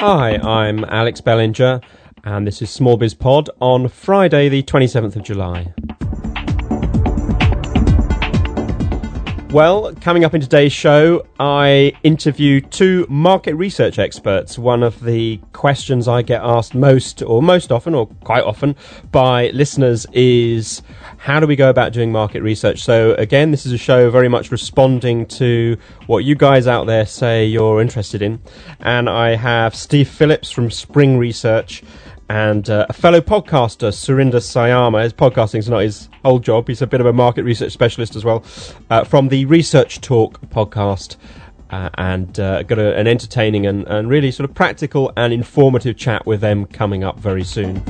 Hi, I'm Alex Bellinger, and this is Small Biz Pod on Friday, the 27th of July. Well, coming up in today's show, I interview two market research experts. One of the questions I get asked most, or most often, or quite often, by listeners is how do we go about doing market research? So, again, this is a show very much responding to what you guys out there say you're interested in. And I have Steve Phillips from Spring Research and uh, a fellow podcaster, Surinder Siama. His podcasting is not his old job. He's a bit of a market research specialist as well, uh, from the Research Talk podcast. Uh, and uh, got a, an entertaining and, and really sort of practical and informative chat with them coming up very soon.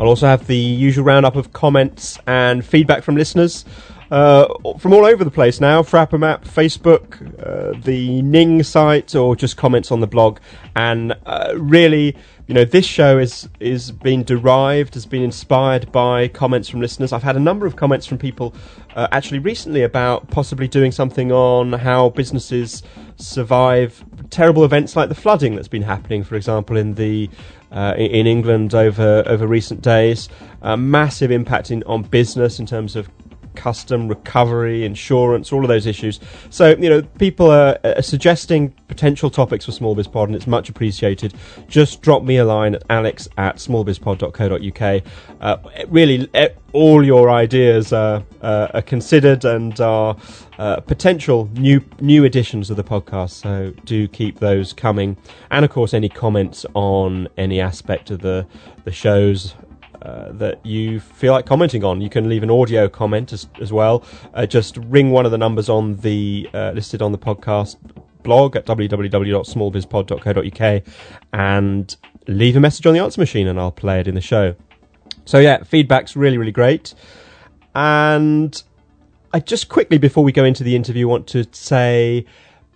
I'll also have the usual roundup of comments and feedback from listeners uh, from all over the place now. Frapper Map, Facebook, uh, the Ning site, or just comments on the blog. And uh, really, you know, this show is is being derived, has been inspired by comments from listeners. I've had a number of comments from people uh, actually recently about possibly doing something on how businesses survive terrible events like the flooding that's been happening, for example, in the uh, in England over over recent days. Massive impact in, on business in terms of custom, recovery, insurance, all of those issues. So, you know, people are, are suggesting potential topics for Small Biz Pod, and it's much appreciated. Just drop me a line at alex at smallbizpod.co.uk. Uh, really, all your ideas are, uh, are considered and are uh, potential new new editions of the podcast. So do keep those coming, and of course, any comments on any aspect of the the shows uh, that you feel like commenting on. You can leave an audio comment as, as well. Uh, just ring one of the numbers on the uh, listed on the podcast blog at www.smallbizpod.co.uk and leave a message on the answer machine, and I'll play it in the show. So yeah, feedback's really really great. And I just quickly before we go into the interview want to say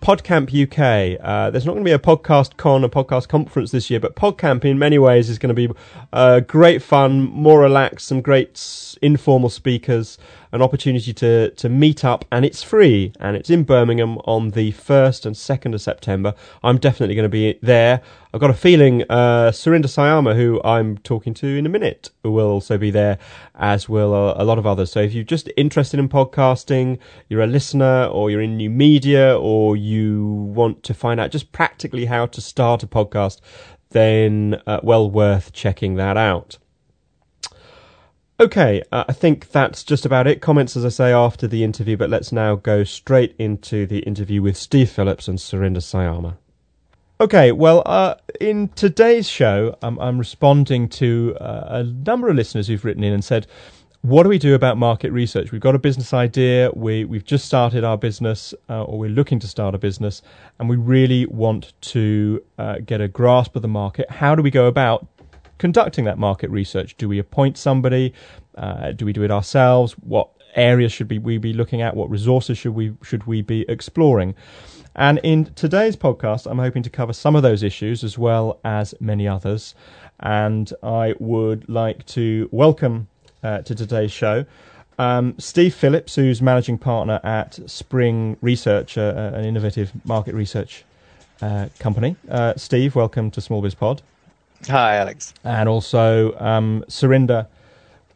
PodCamp UK. Uh, there's not going to be a podcast con, a podcast conference this year, but PodCamp in many ways is going to be uh, great fun, more relaxed, some great informal speakers, an opportunity to, to meet up, and it's free, and it's in Birmingham on the 1st and 2nd of September. I'm definitely going to be there. I've got a feeling uh, Surinder Siama, who I'm talking to in a minute, will also be there, as will a, a lot of others. So if you're just interested in podcasting, you're a listener, or you're in new media, or you want to find out just practically how to start a podcast, then uh, well worth checking that out. Okay, uh, I think that's just about it. Comments, as I say, after the interview, but let's now go straight into the interview with Steve Phillips and Surinder Siama. Okay, well, uh, in today's show, I'm responding to uh, a number of listeners who've written in and said, what do we do about market research? We've got a business idea, we, we've just started our business, uh, or we're looking to start a business, and we really want to uh, get a grasp of the market. How do we go about conducting that market research? Do we appoint somebody? Uh, do we do it ourselves? What areas should we be looking at? What resources should we should we be exploring? And in today's podcast, I'm hoping to cover some of those issues as well as many others. And I would like to welcome uh, to today's show um, Steve Phillips, who's managing partner at Spring Research, uh an innovative market research uh, company. Uh, Steve, welcome to Small Biz Pod. Hi, Alex. And also um, Surinder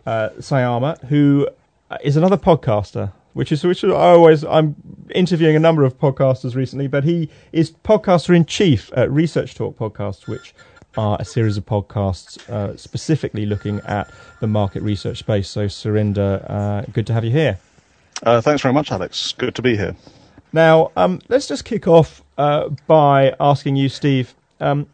uh, Siama, who is another podcaster, which is which I always I'm interviewing a number of podcasters recently, but he is podcaster in chief at Research Talk Podcasts, which are a series of podcasts uh, specifically looking at the market research space. So, Surinder, uh, good to have you here. Uh, thanks very much, Alex. Good to be here. Now, um, let's just kick off uh, by asking you, Steve. Um,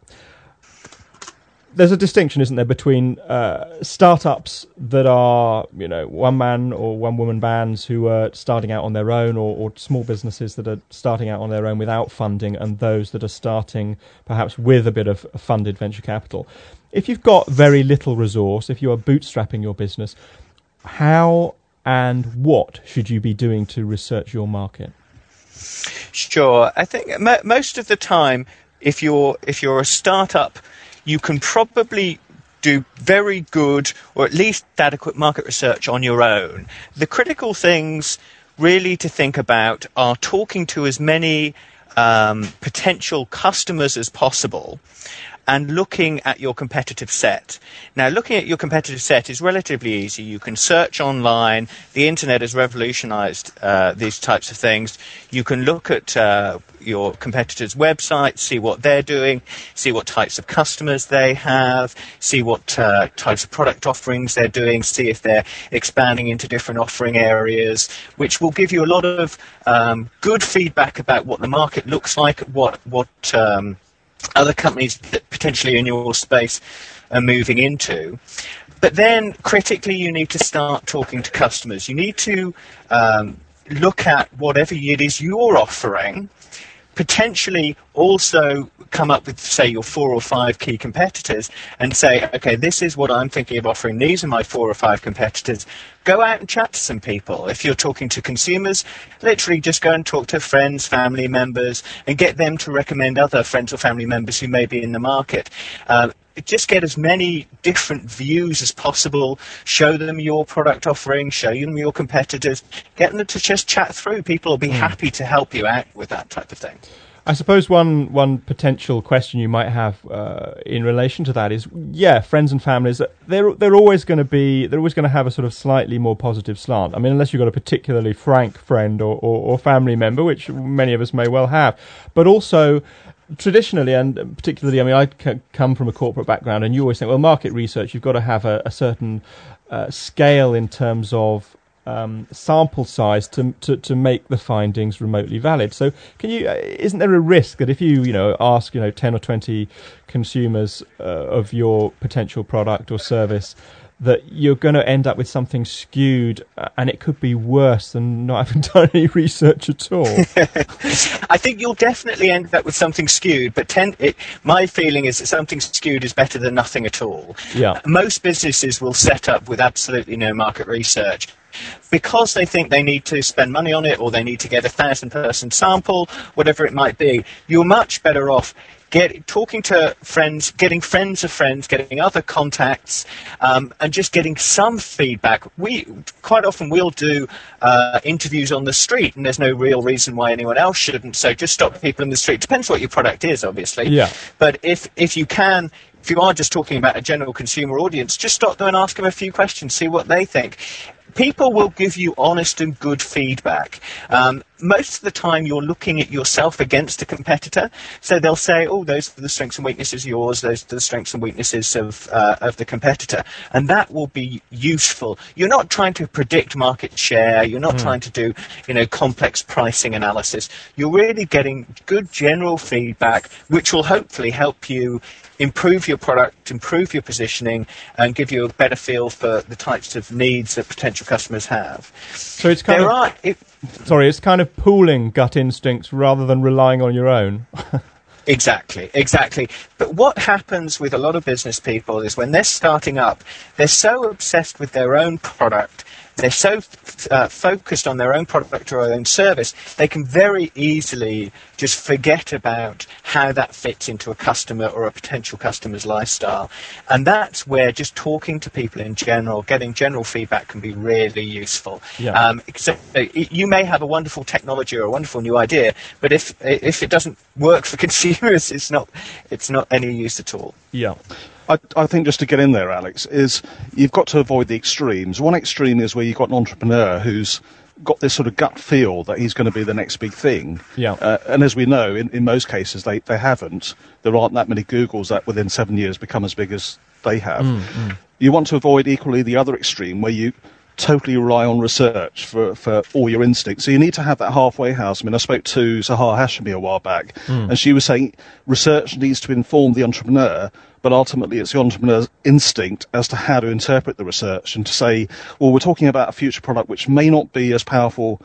there's a distinction, isn't there, between uh, startups that are, you know, one man or one woman bands who are starting out on their own, or, or, small businesses that are starting out on their own without funding, and those that are starting perhaps with a bit of funded venture capital. If you've got very little resource, if you are bootstrapping your business, how and what should you be doing to research your market? Sure, I think most of the time, if you're if you're a startup you can probably do very good or at least adequate market research on your own. The critical things really to think about are talking to as many um, potential customers as possible and looking at your competitive set. Now, looking at your competitive set is relatively easy. You can search online. The internet has revolutionized uh, these types of things. You can look at uh, your competitors' websites, see what they're doing, see what types of customers they have, see what uh, types of product offerings they're doing, see if they're expanding into different offering areas, which will give you a lot of um, good feedback about what the market looks like, what what um, other companies that potentially in your space are moving into. But then critically, you need to start talking to customers. You need to um, look at whatever it is you're offering potentially also come up with, say, your four or five key competitors and say, okay, this is what I'm thinking of offering. These are my four or five competitors. Go out and chat to some people. If you're talking to consumers, literally just go and talk to friends, family members, and get them to recommend other friends or family members who may be in the market. Uh, just get as many different views as possible. Show them your product offering, show them your competitors, get them to just chat through. People will be mm. happy to help you out with that type of thing. I suppose one one potential question you might have uh, in relation to that is, yeah, friends and families they're they're always going to be they're always going to have a sort of slightly more positive slant. I mean, unless you've got a particularly frank friend or, or, or family member, which many of us may well have, but also traditionally, and particularly, I mean, I come from a corporate background, and you always think, well, market research, you've got to have a, a certain uh, scale in terms of um, sample size to, to to make the findings remotely valid. So, can you? Uh, isn't there a risk that if you you know ask you know ten or twenty consumers uh, of your potential product or service that you're going to end up with something skewed uh, and it could be worse than not having done any research at all. I think you'll definitely end up with something skewed, but ten, it, my feeling is that something skewed is better than nothing at all. Yeah. Most businesses will set up with absolutely no market research because they think they need to spend money on it or they need to get a thousand person sample, whatever it might be, you're much better off get talking to friends, getting friends of friends, getting other contacts, um, and just getting some feedback. We quite often we'll do uh, interviews on the street, and there's no real reason why anyone else shouldn't. So just stop people in the street. Depends what your product is, obviously. Yeah. But if if you can if you are just talking about a general consumer audience, just stop them and ask them a few questions, see what they think people will give you honest and good feedback. Um, most of the time, you're looking at yourself against a competitor, so they'll say, "Oh, those are the strengths and weaknesses of yours; those are the strengths and weaknesses of uh, of the competitor," and that will be useful. You're not trying to predict market share. You're not mm. trying to do, you know, complex pricing analysis. You're really getting good general feedback, which will hopefully help you improve your product, improve your positioning, and give you a better feel for the types of needs that potential customers have. So it's kind there of are, it, sorry, it's kind of pooling gut instincts rather than relying on your own. Exactly, exactly. But what happens with a lot of business people is when they're starting up, they're so obsessed with their own product they're so uh, focused on their own product or their own service, they can very easily just forget about how that fits into a customer or a potential customer's lifestyle. And that's where just talking to people in general, getting general feedback can be really useful. Yeah. Um, so you may have a wonderful technology or a wonderful new idea, but if if it doesn't work for consumers, it's not it's not any use at all. Yeah. I, I, think just to get in there, Alex, is you've got to avoid the extremes. One extreme is where you've got an entrepreneur who's got this sort of gut feel that he's going to be the next big thing. Yeah. Uh, and as we know, in, in most cases, they, they haven't. There aren't that many Googles that within seven years become as big as they have. Mm, mm. You want to avoid equally the other extreme where you totally rely on research for, for all your instincts. So you need to have that halfway house. I mean, I spoke to Sahar Hashmi a while back, mm. and she was saying research needs to inform the entrepreneur, but ultimately it's the entrepreneur's instinct as to how to interpret the research and to say, well, we're talking about a future product which may not be as powerful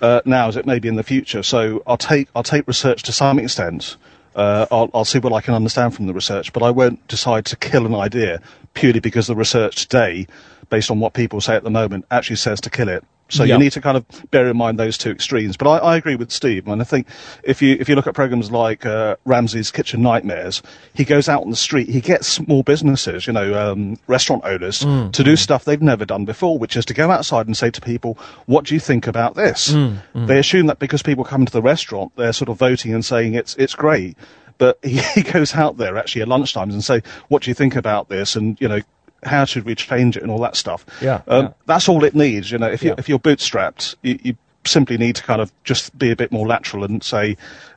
uh, now as it may be in the future. So I'll take I'll take research to some extent. Uh, I'll, I'll see what I can understand from the research, but I won't decide to kill an idea purely because the research today, based on what people say at the moment, actually says to kill it. So Yeah. you need to kind of bear in mind those two extremes. But I, I agree with Steve, and I think if you if you look at programs like uh, Ramsay's Kitchen Nightmares, he goes out on the street, he gets small businesses, you know, um, restaurant owners, to do stuff they've never done before, which is to go outside and say to people, "What do you think about this?" They assume that because people come to the restaurant, they're sort of voting and saying it's it's great. But he, he goes out there actually at lunchtimes and say, "What do you think about this?" And you know, how should we change it and all that stuff. Yeah, um, yeah. that's all it needs. You know, if you Yeah. if you're bootstrapped, you, you simply need to kind of just be a bit more lateral and say,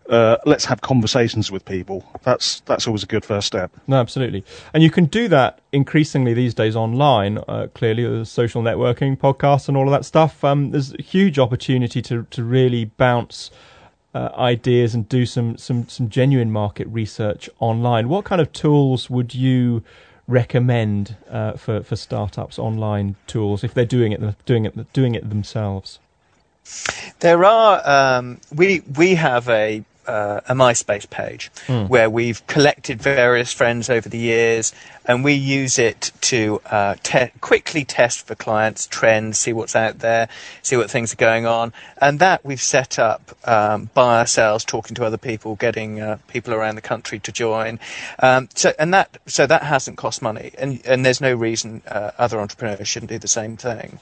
uh, let's have conversations with people. That's that's always a good first step. No, absolutely. And you can do that increasingly these days online, uh, clearly, social networking, podcasts, and all of that stuff. Um, there's a huge opportunity to, to really bounce uh, ideas and do some, some, some genuine market research online. What kind of tools would you recommend uh, for, for startups, online tools, if they're doing it, doing it, doing it themselves? There are um, we we have a uh, a MySpace page where we've collected various friends over the years, and we use it to uh, te- quickly test for clients trends, see what's out there, see what things are going on, and that we've set up um, by ourselves, talking to other people, getting uh, people around the country to join. Um, so and that so that hasn't cost money, and and there's no reason uh, other entrepreneurs shouldn't do the same thing.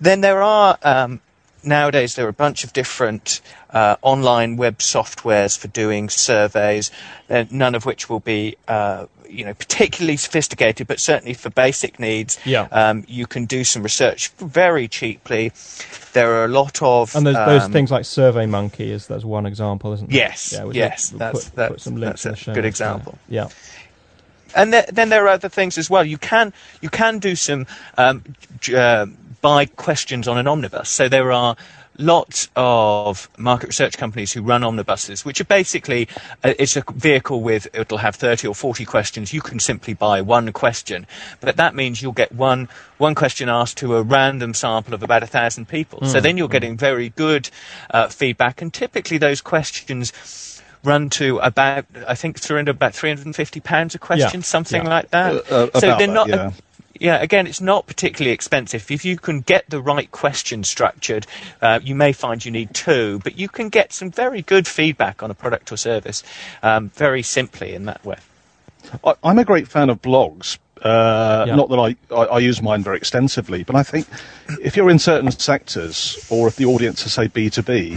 Then there are um, nowadays there are a bunch of different uh, online web softwares for doing surveys, uh, none of which will be uh, you know particularly sophisticated, but certainly for basic needs, Yeah. um, you can do some research very cheaply. There are a lot of And there's those um, things like SurveyMonkey is that's one example, isn't there? Yes, we'll- yes, we'll that's- put, put that's- some links that's a good notes there. example. Yeah. And th- then there are other things as well. You can you can do some um, j- uh, buy questions on an omnibus. So there are lots of market research companies who run omnibuses, which are basically uh, it's a vehicle with it'll have thirty or forty questions. You can simply buy one question, but that means you'll get one one question asked to a random sample of about a thousand people. So then you're getting very good uh, feedback, and typically those questions run to about I think Surinder about three hundred and fifty pounds a question, something yeah. like that. Uh, uh, so about they're that, not. yeah. yeah, again, it's not particularly expensive. If you can get the right question structured, uh, you may find you need two, but you can get some very good feedback on a product or service um, very simply in that way. I, I'm a great fan of blogs. Uh, Yeah. Not that I, I, I use mine very extensively, but I think if you're in certain sectors, or if the audience is say B two B,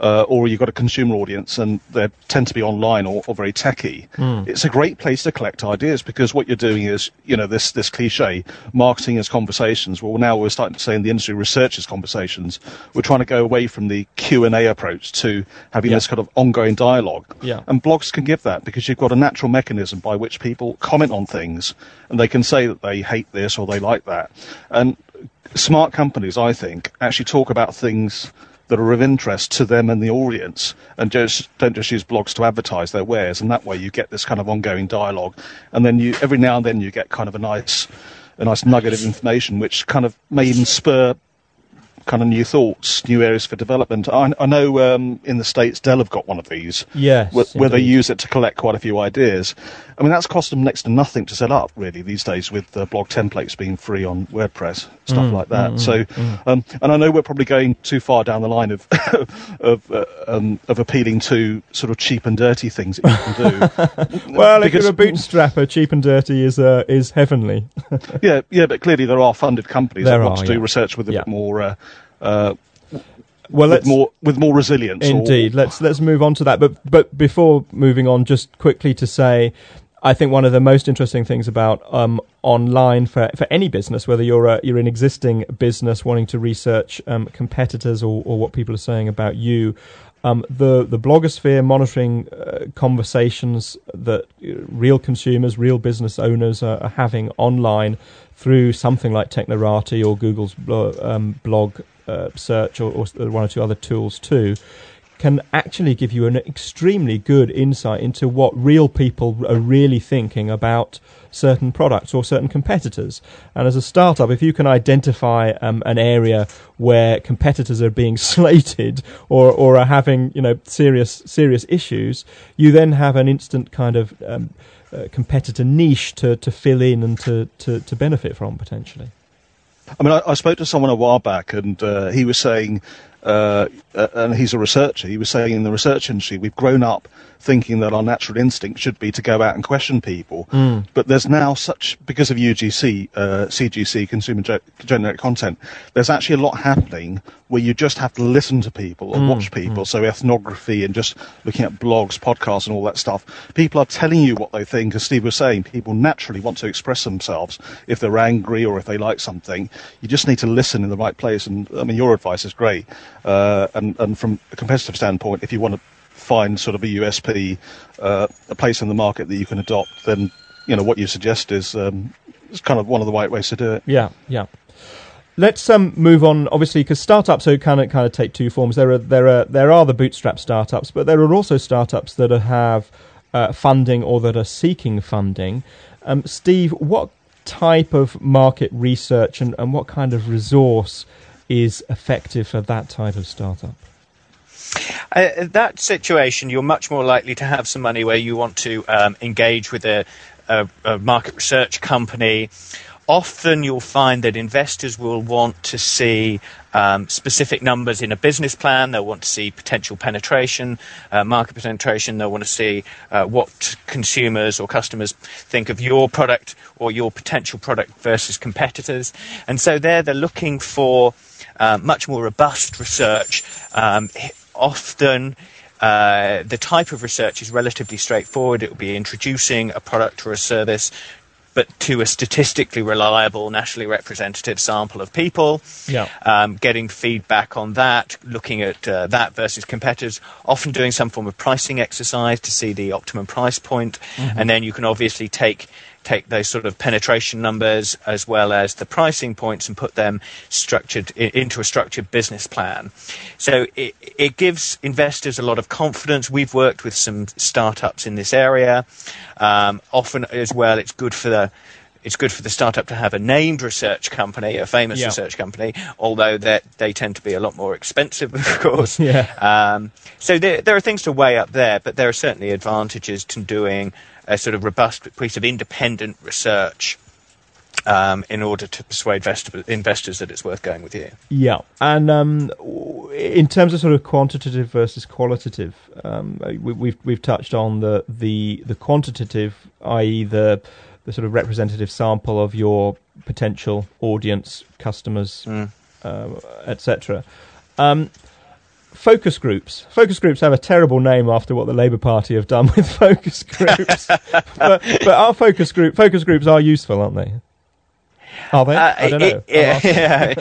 uh, or you've got a consumer audience and they tend to be online or, or very techy, it's a great place to collect ideas because what you're doing is, you know, this this cliche, marketing is conversations. Well, now we're starting to say in the industry, research is conversations. We're trying to go away from the Q and A approach to having Yeah. this kind of ongoing dialogue. Yeah. And blogs can give that because you've got a natural mechanism by which people comment on things and they can say that they hate this or they like that. And smart companies, I think, actually talk about things that are of interest to them and the audience and just don't just use blogs to advertise their wares and that way you get this kind of ongoing dialogue. And then you every now and then you get kind of a nice a nice nugget of information which kind of may even spur kind of new thoughts, new areas for development. I, I know um, in the States Dell have got one of these Yes, where, where they use it to collect quite a few ideas. I mean, that's cost them next to nothing to set up, really, these days, with uh, blog templates being free on WordPress, stuff Mm, like that. so, Um, and I know we're probably going too far down the line of of, uh, um, of appealing to sort of cheap and dirty things that you can do. Well, if you're a bootstrapper, cheap and dirty is uh, is heavenly. yeah, yeah, but clearly there are funded companies There that want are, to do yeah. research with a Yeah. bit more. Uh, uh, Well, with more with more resilience. or- Indeed. Let's let's move on to that. But but before moving on, just quickly to say, I think one of the most interesting things about um, online for for any business, whether you're a, you're an existing business wanting to research um, competitors or, or what people are saying about you. Um, the the blogosphere monitoring uh, conversations that uh, real consumers, real business owners are, are having online through something like Technorati or Google's um, blog uh, search or, or one or two other tools too, can actually give you an extremely good insight into what real people are really thinking about certain products or certain competitors. And as a startup, if you can identify um, an area where competitors are being slated or, or are having you know serious serious issues, you then have an instant kind of um, uh, competitor niche to, to fill in and to, to, to benefit from potentially. I mean, I, I, spoke to someone a while back, and uh, he was saying, uh, and he's a researcher. He was saying in the research industry, we've grown up thinking that our natural instinct should be to go out and question people. Mm. But there's now such, because of UGC, uh, CGC, consumer ge- generated content, there's actually a lot happening where you just have to listen to people and mm. watch people. Mm. So ethnography and just looking at blogs, podcasts and all that stuff. People are telling you what they think. As Steve was saying, people naturally want to express themselves if they're angry or if they like something. You just need to listen in the right place. And I mean, your advice is great. Uh, and, and from a competitive standpoint, if you want to find sort of a USP, uh, a place in the market that you can adopt, then you know what you suggest is um, kind of one of the right ways to do it. Yeah, yeah. Let's um, move on, obviously, because startups so kind of kind of take two forms. There are there are there are the bootstrap startups, but there are also startups that have uh, funding or that are seeking funding. Um, Steve, what type of market research and, and what kind of resource is effective for that type of startup? Uh, that situation, you're much more likely to have some money where you want to um, engage with a, a, a, market research company. Often you'll find that investors will want to see um, specific numbers in a business plan. They'll want to see potential penetration, uh, market penetration. They'll want to see uh, what consumers or customers think of your product or your potential product versus competitors. And so there they're looking for uh, much more robust research. Um, often uh, the type of research is relatively straightforward. It will be introducing a product or a service, but to a statistically reliable, nationally representative sample of people. Yeah. Um, getting feedback on that, looking at uh, that versus competitors, often doing some form of pricing exercise to see the optimum price point. Mm-hmm. And then you can obviously take take those sort of penetration numbers as well as the pricing points and put them structured into a structured business plan. So it, it gives investors a lot of confidence. We've worked with some startups in this area. Um, often as well, it's good for the it's good for the startup to have a named research company, a famous yeah. research company, although they tend to be a lot more expensive, of course. yeah. Um, so there, there, are things to weigh up there, but there are certainly advantages to doing a sort of robust piece of independent research um, in order to persuade investors that it's worth going with you. Yeah, and um, in terms of sort of quantitative versus qualitative, um, we, have we've, we've touched on the the the quantitative, i.e. the the sort of representative sample of your potential audience, customers, mm. uh, etc. Um, focus groups. Focus groups have a terrible name after what the Labour Party have done with focus groups. but, but our focus group focus groups are useful, aren't they? Are they? Uh, I don't know. It, yeah.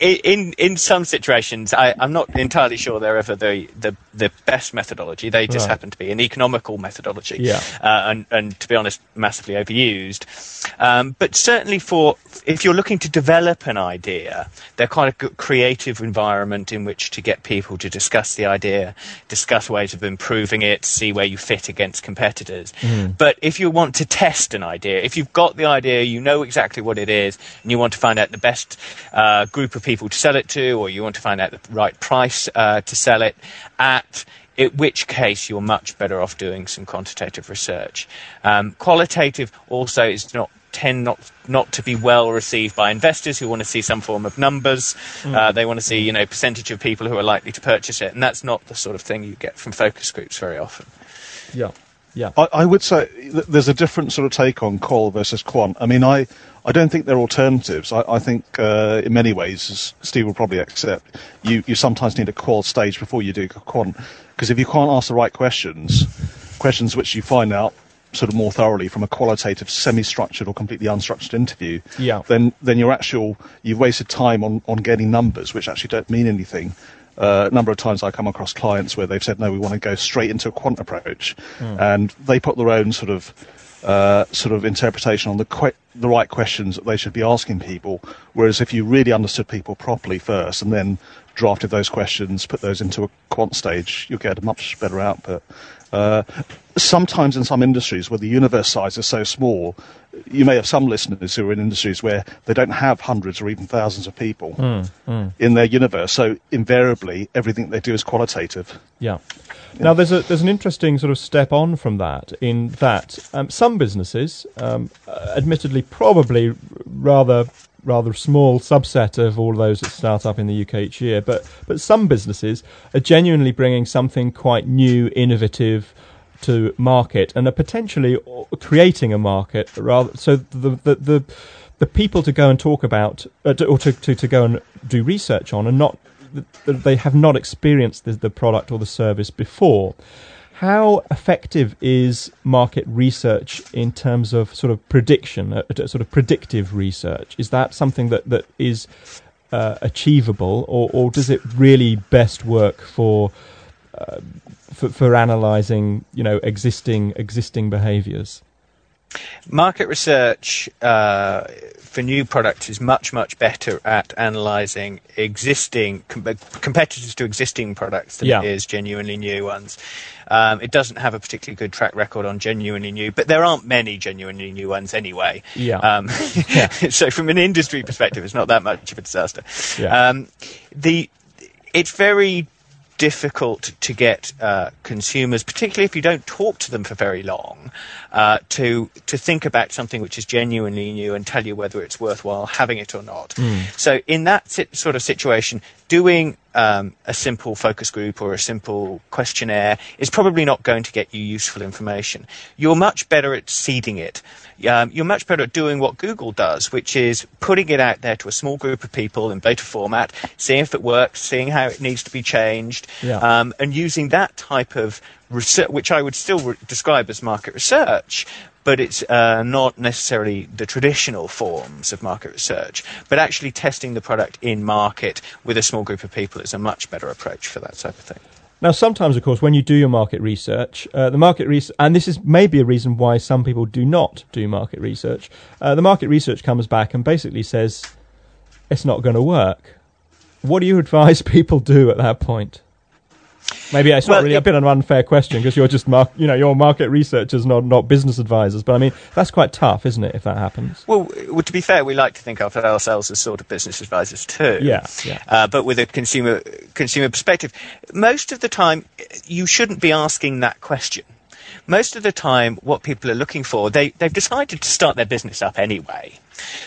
in in some situations, I, am not entirely sure they're ever the, the, the best methodology. They just right. happen to be an economical methodology. Yeah. Uh, and, and to be honest, massively overused. Um, but certainly for if you're looking to develop an idea, they're quite a good creative environment in which to get people to discuss the idea, discuss ways of improving it, see where you fit against competitors. Mm. But if you want to test an idea, if you've got the idea, you know exactly what it is, and you want to find out the best uh, group of people to sell it to, or you want to find out the right price uh, to sell it at, in which case you're much better off doing some quantitative research. Um, qualitative also is not tend not not to be well received by investors who want to see some form of numbers. Mm. Uh, they want to see you know percentage of people who are likely to purchase it, and that's not the sort of thing you get from focus groups very often. Yeah. Yeah. I, I, would say there's a different sort of take on qual versus quant. I mean, I, I don't think they're alternatives. I, I think uh, in many ways, as Steve will probably accept, you, you sometimes need a qual stage before you do quant. Because if you can't ask the right questions, questions which you find out sort of more thoroughly from a qualitative, semi-structured or completely unstructured interview, yeah. then then you're actual you've wasted time on, on getting numbers which actually don't mean anything. Uh, a number of times I come across clients where they've said, no, we want to go straight into a quant approach. Mm. And they put their own sort of uh, sort of interpretation on the que- the right questions that they should be asking people. Whereas if you really understood people properly first and then drafted those questions, put those into a quant stage, you'll get a much better output. Uh, sometimes in some industries where the universe size is so small, you may have some listeners who are in industries where they don't have hundreds or even thousands of people mm, mm. in their universe. So invariably, everything they do is qualitative. Yeah. Now there's a there's an interesting sort of step on from that in that um, some businesses, um, admittedly, probably rather rather small subset of all those that start up in the UK each year. But but some businesses are genuinely bringing something quite new, innovative to market, and are potentially creating a market. Rather, so the the the, the people to go and talk about, uh, to, or to, to to go and do research on, and not they have not experienced the, the product or the service before. How effective is market research in terms of sort of prediction, uh, sort of predictive research? Is that something that, that is uh, achievable, or, or does it really best work for, uh, for for analysing, you know, existing existing behaviours? Market research uh, for new products is much, much better at analysing existing com- competitors to existing products than yeah. it is genuinely new ones. Um, it doesn't have a particularly good track record on genuinely new, but there aren't many genuinely new ones anyway. Yeah. Um, yeah. so from an industry perspective, it's not that much of a disaster. Yeah. Um, the it's very difficult to get uh, consumers, particularly if you don't talk to them for very long, uh, to to think about something which is genuinely new and tell you whether it's worthwhile having it or not. Mm. So in that sort of situation, doing um, a simple focus group or a simple questionnaire is probably not going to get you useful information. You're much better at seeding it. Um, you're much better at doing what Google does, which is putting it out there to a small group of people in beta format, seeing if it works, seeing how it needs to be changed, yeah. um, and using that type of research, which I would still re- describe as market research, but it's uh, not necessarily the traditional forms of market research. But actually testing the product in market with a small group of people is a much better approach for that type of thing. Now, sometimes, of course, when you do your market research, uh, the market research, and this is maybe a reason why some people do not do market research, uh, the market research comes back and basically says it's not going to work. What do you advise people do at that point? Maybe it's well, not really it, a bit of an unfair question because you're just mar- you know you're market researchers, not not business advisors. But I mean that's quite tough, isn't it? If that happens. Well, well to be fair, we like to think of ourselves as sort of business advisors too. Yeah, yeah. Uh, but with a consumer consumer perspective, most of the time you shouldn't be asking that question most of the time what people are looking for they, they've decided to start their business up anyway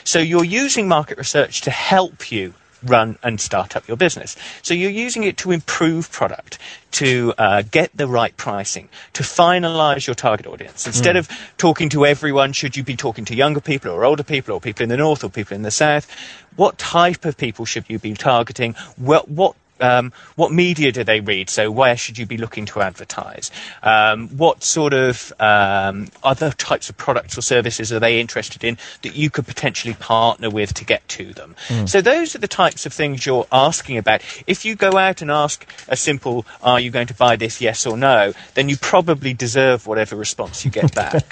so you're using market research to help you run and start up your business. So you're using it to improve product, to uh, get the right pricing, to finalize your target audience. Instead mm. of talking to everyone, should you be talking to younger people or older people or people in the north or people in the south? What type of people should you be targeting? What, what um, what media do they read? So where should you be looking to advertise? Um, what sort of um, other types of products or services are they interested in that you could potentially partner with to get to them? Mm. So those are the types of things you're asking about. If you go out and ask a simple, "Are you going to buy this? Yes or no?" then you probably deserve whatever response you get back.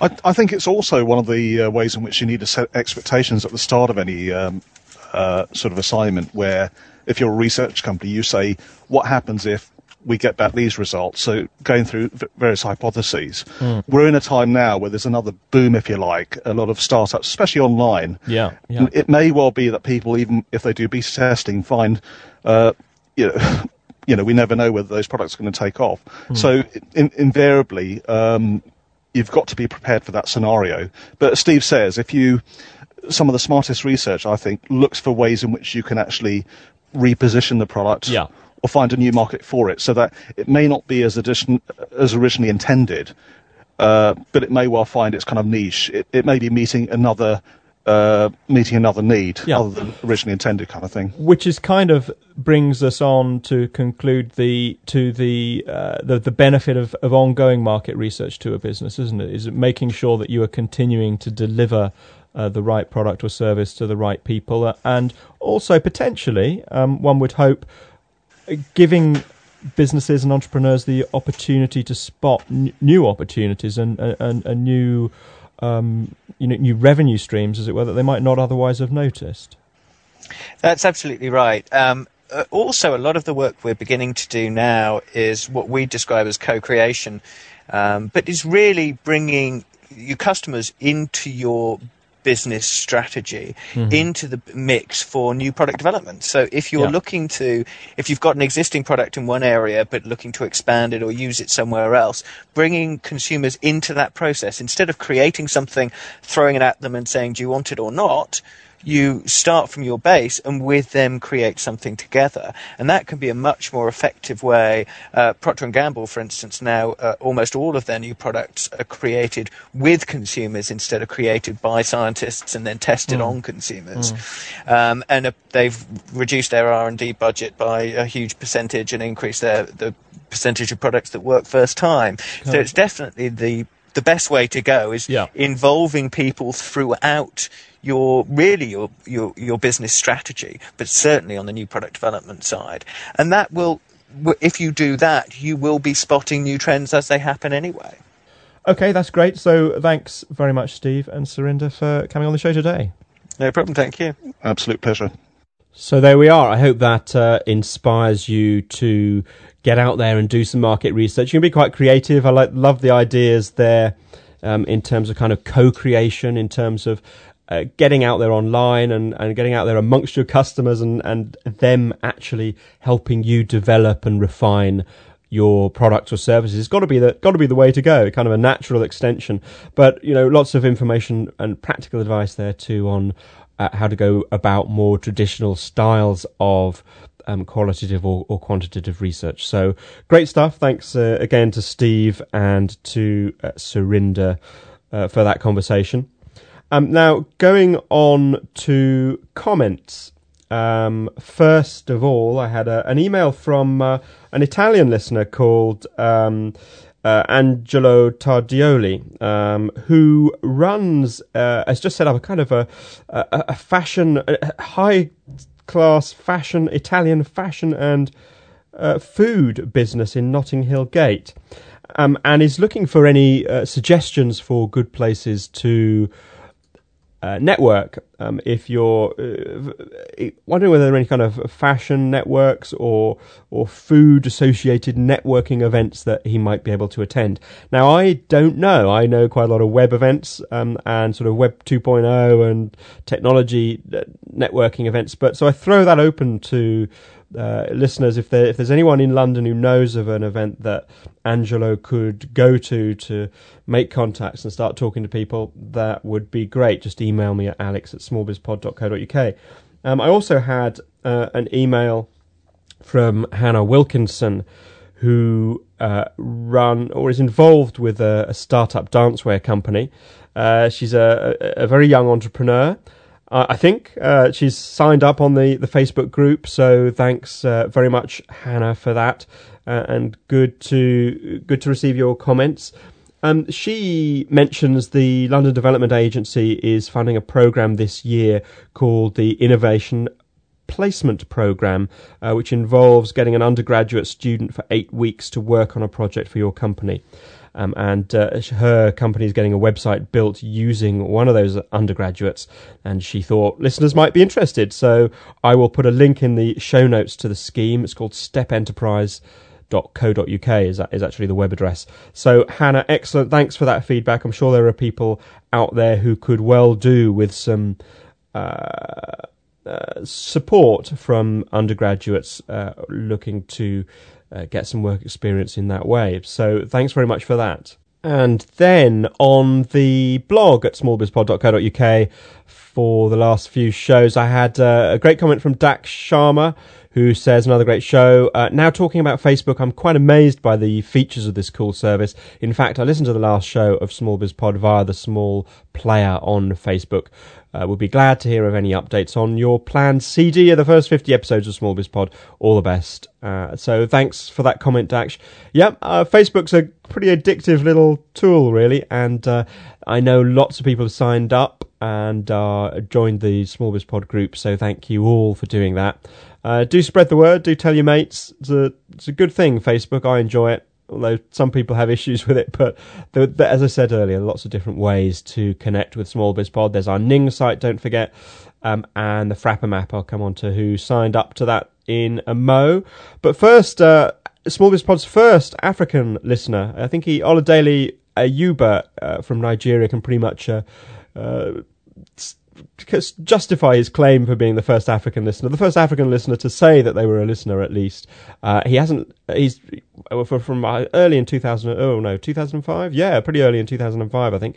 I, I, think it's also one of the uh, ways in which you need to set expectations at the start of any um, uh, sort of assignment where if you're a research company, you say, what happens if we get back these results? So going through various hypotheses. Mm. We're in a time now where there's another boom, if you like, a lot of startups, especially online. Yeah. yeah. It may well be that people, even if they do beta testing, find, uh, you know, you know, we never know whether those products are going to take off. Mm. So in, invariably, um, you've got to be prepared for that scenario. But as Steve says, if you some of the smartest research, I think, looks for ways in which you can actually reposition the product yeah. or find a new market for it so that it may not be as, addition, as originally intended, uh, but it may well find its kind of niche. It, it may be meeting another uh, meeting another need yeah. other than originally intended kind of thing. Which is kind of brings us on to conclude the to the uh, the, the benefit of, of ongoing market research to a business, isn't it? Is it making sure that you are continuing to deliver uh, the right product or service to the right people, uh, and also potentially, um, one would hope, uh, giving businesses and entrepreneurs the opportunity to spot n- new opportunities and and, and new um, you know new revenue streams, as it were, that they might not otherwise have noticed. That's absolutely right. Um, uh, also, a lot of the work we're beginning to do now is what we describe as co-creation, um, but is really bringing your customers into your business strategy mm-hmm. into the mix for new product development. So if you're yeah. looking to, if you've got an existing product in one area but looking to expand it or use it somewhere else, bringing consumers into that process instead of creating something, throwing it at them and saying, do you want it or not? You start from your base and with them create something together. And that can be a much more effective way. Uh, Procter & Gamble, for instance, now uh, almost all of their new products are created with consumers instead of created by scientists and then tested mm. on consumers. Mm. Um, and uh, they've reduced their R&D budget by a huge percentage and increased their, the percentage of products that work first time. So it's definitely the the best way to go is yeah. involving people throughout your really your, your your business strategy, but certainly on the new product development side. And that will, if you do that, you will be spotting new trends as they happen anyway. Okay, that's great. So thanks very much, Steve and Surinder, for coming on the show today. No problem. Thank you. Absolute pleasure. So there we are. I hope that uh, inspires you to get out there and do some market research. You can be quite creative. I like, love the ideas there um, in terms of kind of co-creation, in terms of uh, getting out there online and, and getting out there amongst your customers and, and them actually helping you develop and refine your products or services. It's got to be the got to be the way to go. Kind of a natural extension, but you know, lots of information and practical advice there too on uh, how to go about more traditional styles of um, qualitative or, or, quantitative research. So great stuff. Thanks uh, again to Steve and to uh, Surinder uh, for that conversation. Um, now, going on to comments. Um, first of all, I had a, an email from uh, an Italian listener called um, uh, Angelo Tardioli, um, who runs, uh, just set up a kind of a, a, a fashion, a high class fashion, Italian fashion and uh, food business in Notting Hill Gate, um, and is looking for any uh, suggestions for good places to uh, network. Um, if you're uh, wondering whether there are any kind of fashion networks or or food associated networking events that he might be able to attend. Now, I don't know. I know quite a lot of web events um, and sort of Web 2.0 and technology uh, networking events, but so I throw that open to uh, listeners, if there if there's anyone in London who knows of an event that Angelo could go to to make contacts and start talking to people, that would be great. Just email me at alex at smallbizpod.co.uk. Um, I also had uh, an email from Hannah Wilkinson, who uh, run or is involved with a, a startup dancewear company. Uh, she's a, a, a very young entrepreneur. Uh, I think uh, she's signed up on the, the Facebook group, so thanks uh, very much, Hannah, for that, uh, and good to good to receive your comments. Um, she mentions the London Development Agency is funding a program this year called the Innovation Placement Program, uh, which involves getting an undergraduate student for eight weeks to work on a project for your company. Um, and uh, her company is getting a website built using one of those undergraduates. And she thought listeners might be interested. So I will put a link in the show notes to the scheme. It's called Step Enterprise co.uk is is actually the web address. So Hannah, excellent. Thanks for that feedback. I'm sure there are people out there who could well do with some uh, uh, support from undergraduates uh, looking to uh, get some work experience in that way. So thanks very much for that. And then on the blog at smallbizpod.co.uk for the last few shows, I had uh, a great comment from Dak Sharma, who says another great show. Uh, now talking about Facebook, I'm quite amazed by the features of this cool service. In fact, I listened to the last show of Small Biz Pod via the small player on Facebook. Uh, we'll be glad to hear of any updates on your planned CD of the first 50 episodes of Small Biz Pod. All the best. Uh, so thanks for that comment, Dax. Yep, uh, Facebook's a pretty addictive little tool, really, and uh, I know lots of people have signed up and uh, joined the Small Biz Pod group, so thank you all for doing that. Uh, do spread the word. Do tell your mates. It's a, it's a good thing, Facebook. I enjoy it. Although some people have issues with it, but the, the, as I said earlier, lots of different ways to connect with Small Biz Pod. There's our Ning site, don't forget, um, and the Frapper map. I'll come on to who signed up to that in a mo. But first, uh, Small Biz Pod's first African listener. I think he Oladele Ayuba uh, from Nigeria can pretty much uh, uh justify his claim for being the first African listener, the first African listener to say that they were a listener at least. Uh, he hasn't. He's from early in 2000. Oh no, 2005. Yeah, pretty early in 2005, I think.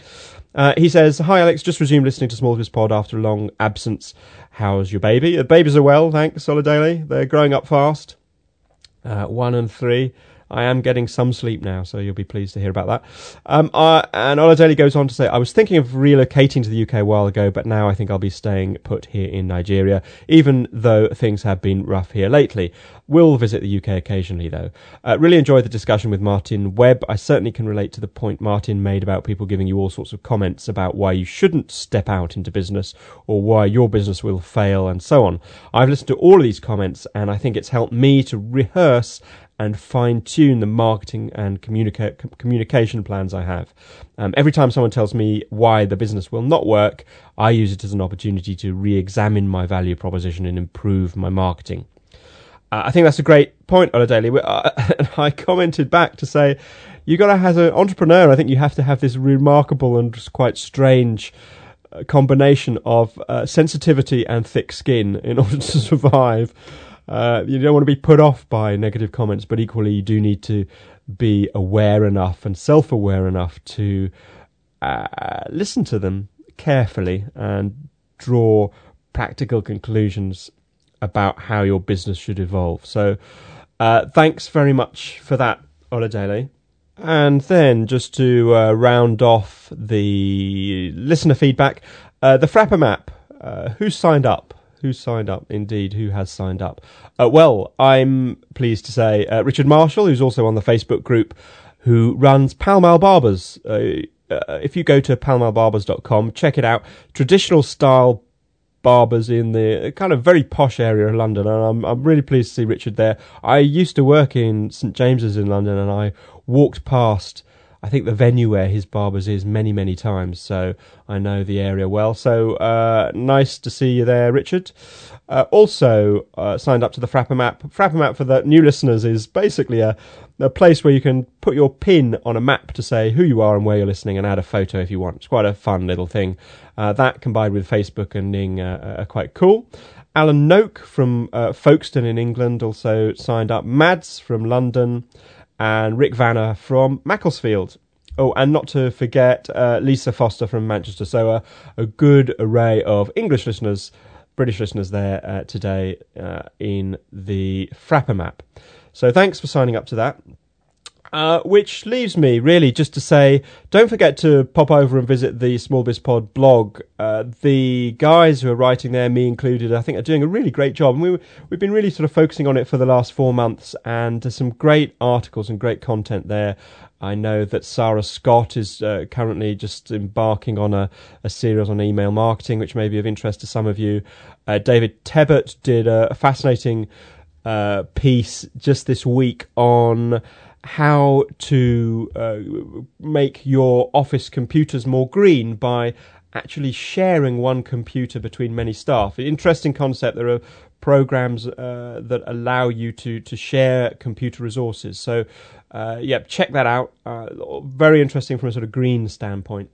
Uh, he says, "Hi Alex, just resumed listening to Small Biz Pod after a long absence. How's your baby? The babies are well, thanks. Solidally, they're growing up fast. Uh, one and three." I am getting some sleep now, so you'll be pleased to hear about that. Um, uh, and Oladele goes on to say, I was thinking of relocating to the UK a while ago, but now I think I'll be staying put here in Nigeria, even though things have been rough here lately. Will visit the UK occasionally, though. Uh, really enjoyed the discussion with Martin Webb. I certainly can relate to the point Martin made about people giving you all sorts of comments about why you shouldn't step out into business or why your business will fail and so on. I've listened to all of these comments and I think it's helped me to rehearse and fine tune the marketing and communica- communication plans I have. Um, every time someone tells me why the business will not work, I use it as an opportunity to re examine my value proposition and improve my marketing. Uh, I think that's a great point, Oladele. Uh, and I commented back to say, "You've got to, as an entrepreneur, I think you have to have this remarkable and quite strange uh, combination of uh, sensitivity and thick skin in order to survive. Uh, you don't want to be put off by negative comments, but equally you do need to be aware enough and self-aware enough to uh, listen to them carefully and draw practical conclusions about how your business should evolve. So, uh, thanks very much for that, Oladele. And then, just to uh, round off the listener feedback, uh, the Frappr map. Uh, who signed up? Who signed up? Indeed, who has signed up? Uh, well, I'm pleased to say uh, Richard Marshall, who's also on the Facebook group, who runs Pall Mall Barbers. Uh, uh if you go to pallmallbarbers.com, check it out. Traditional style barbers in the kind of very posh area of London, and I'm I'm really pleased to see Richard there. I used to work in St James's in London, and I walked past I think the venue where his barbers is many, many times, so I know the area well. So uh, nice to see you there, Richard. Uh, also uh, signed up to the Frappr Map. Frappr Map for the new listeners is basically a, a place where you can put your pin on a map to say who you are and where you're listening, and add a photo if you want. It's quite a fun little thing. Uh, that combined with Facebook and Ning uh, are quite cool. Alan Noak from uh, Folkestone in England also signed up. Mads from London and Rick Vanner from Macclesfield. Oh, and not to forget uh, Lisa Foster from Manchester. So uh, a good array of English listeners, British listeners there uh, today uh, in the Frappr map. So thanks for signing up to that. Uh, which leaves me really just to say, don't forget to pop over and visit the Small Biz Pod blog. Uh, the guys who are writing there, me included, I think are doing a really great job. And we, we've been really sort of focusing on it for the last four months, and there's some great articles and great content there. I know that Sarah Scott is uh, currently just embarking on a, a, series on email marketing, which may be of interest to some of you. Uh, David Tebbett did a, fascinating uh, piece just this week on how to uh, make your office computers more green by actually sharing one computer between many staff. Interesting concept. There are programs uh, that allow you to to share computer resources. So, uh, yeah, check that out. Uh, very interesting from a sort of green standpoint.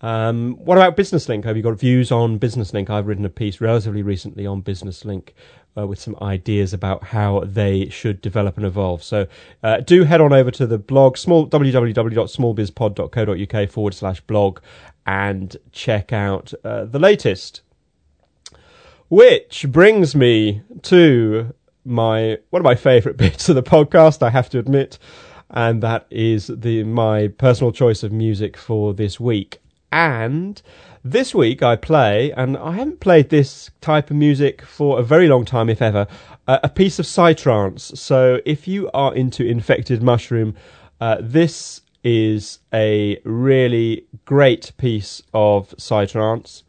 Um, what about Business Link? Have you got views on Business Link? I've written a piece relatively recently on Business Link uh, with some ideas about how they should develop and evolve. So uh, do head on over to the blog, small www.smallbizpod.co.uk forward slash blog, and check out uh, the latest. Which brings me to my one of my favourite bits of the podcast, I have to admit, and that is the my personal choice of music for this week. And this week I play, and I haven't played this type of music for a very long time, if ever, uh, a piece of psytrance. So if you are into infected mushroom, uh, this is a really great piece of psytrance.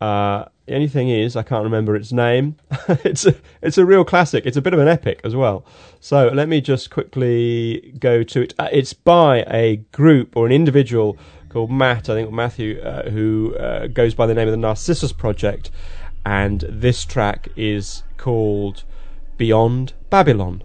Uh, the only thing is, I can't remember its name. it's a, it's a real classic. It's a bit of an epic as well. So let me just quickly go to it. Uh, it's by a group or an individual called Matt, I think Matthew, uh, who uh, goes by the name of the Narcissus Project, and this track is called Beyond Babylon.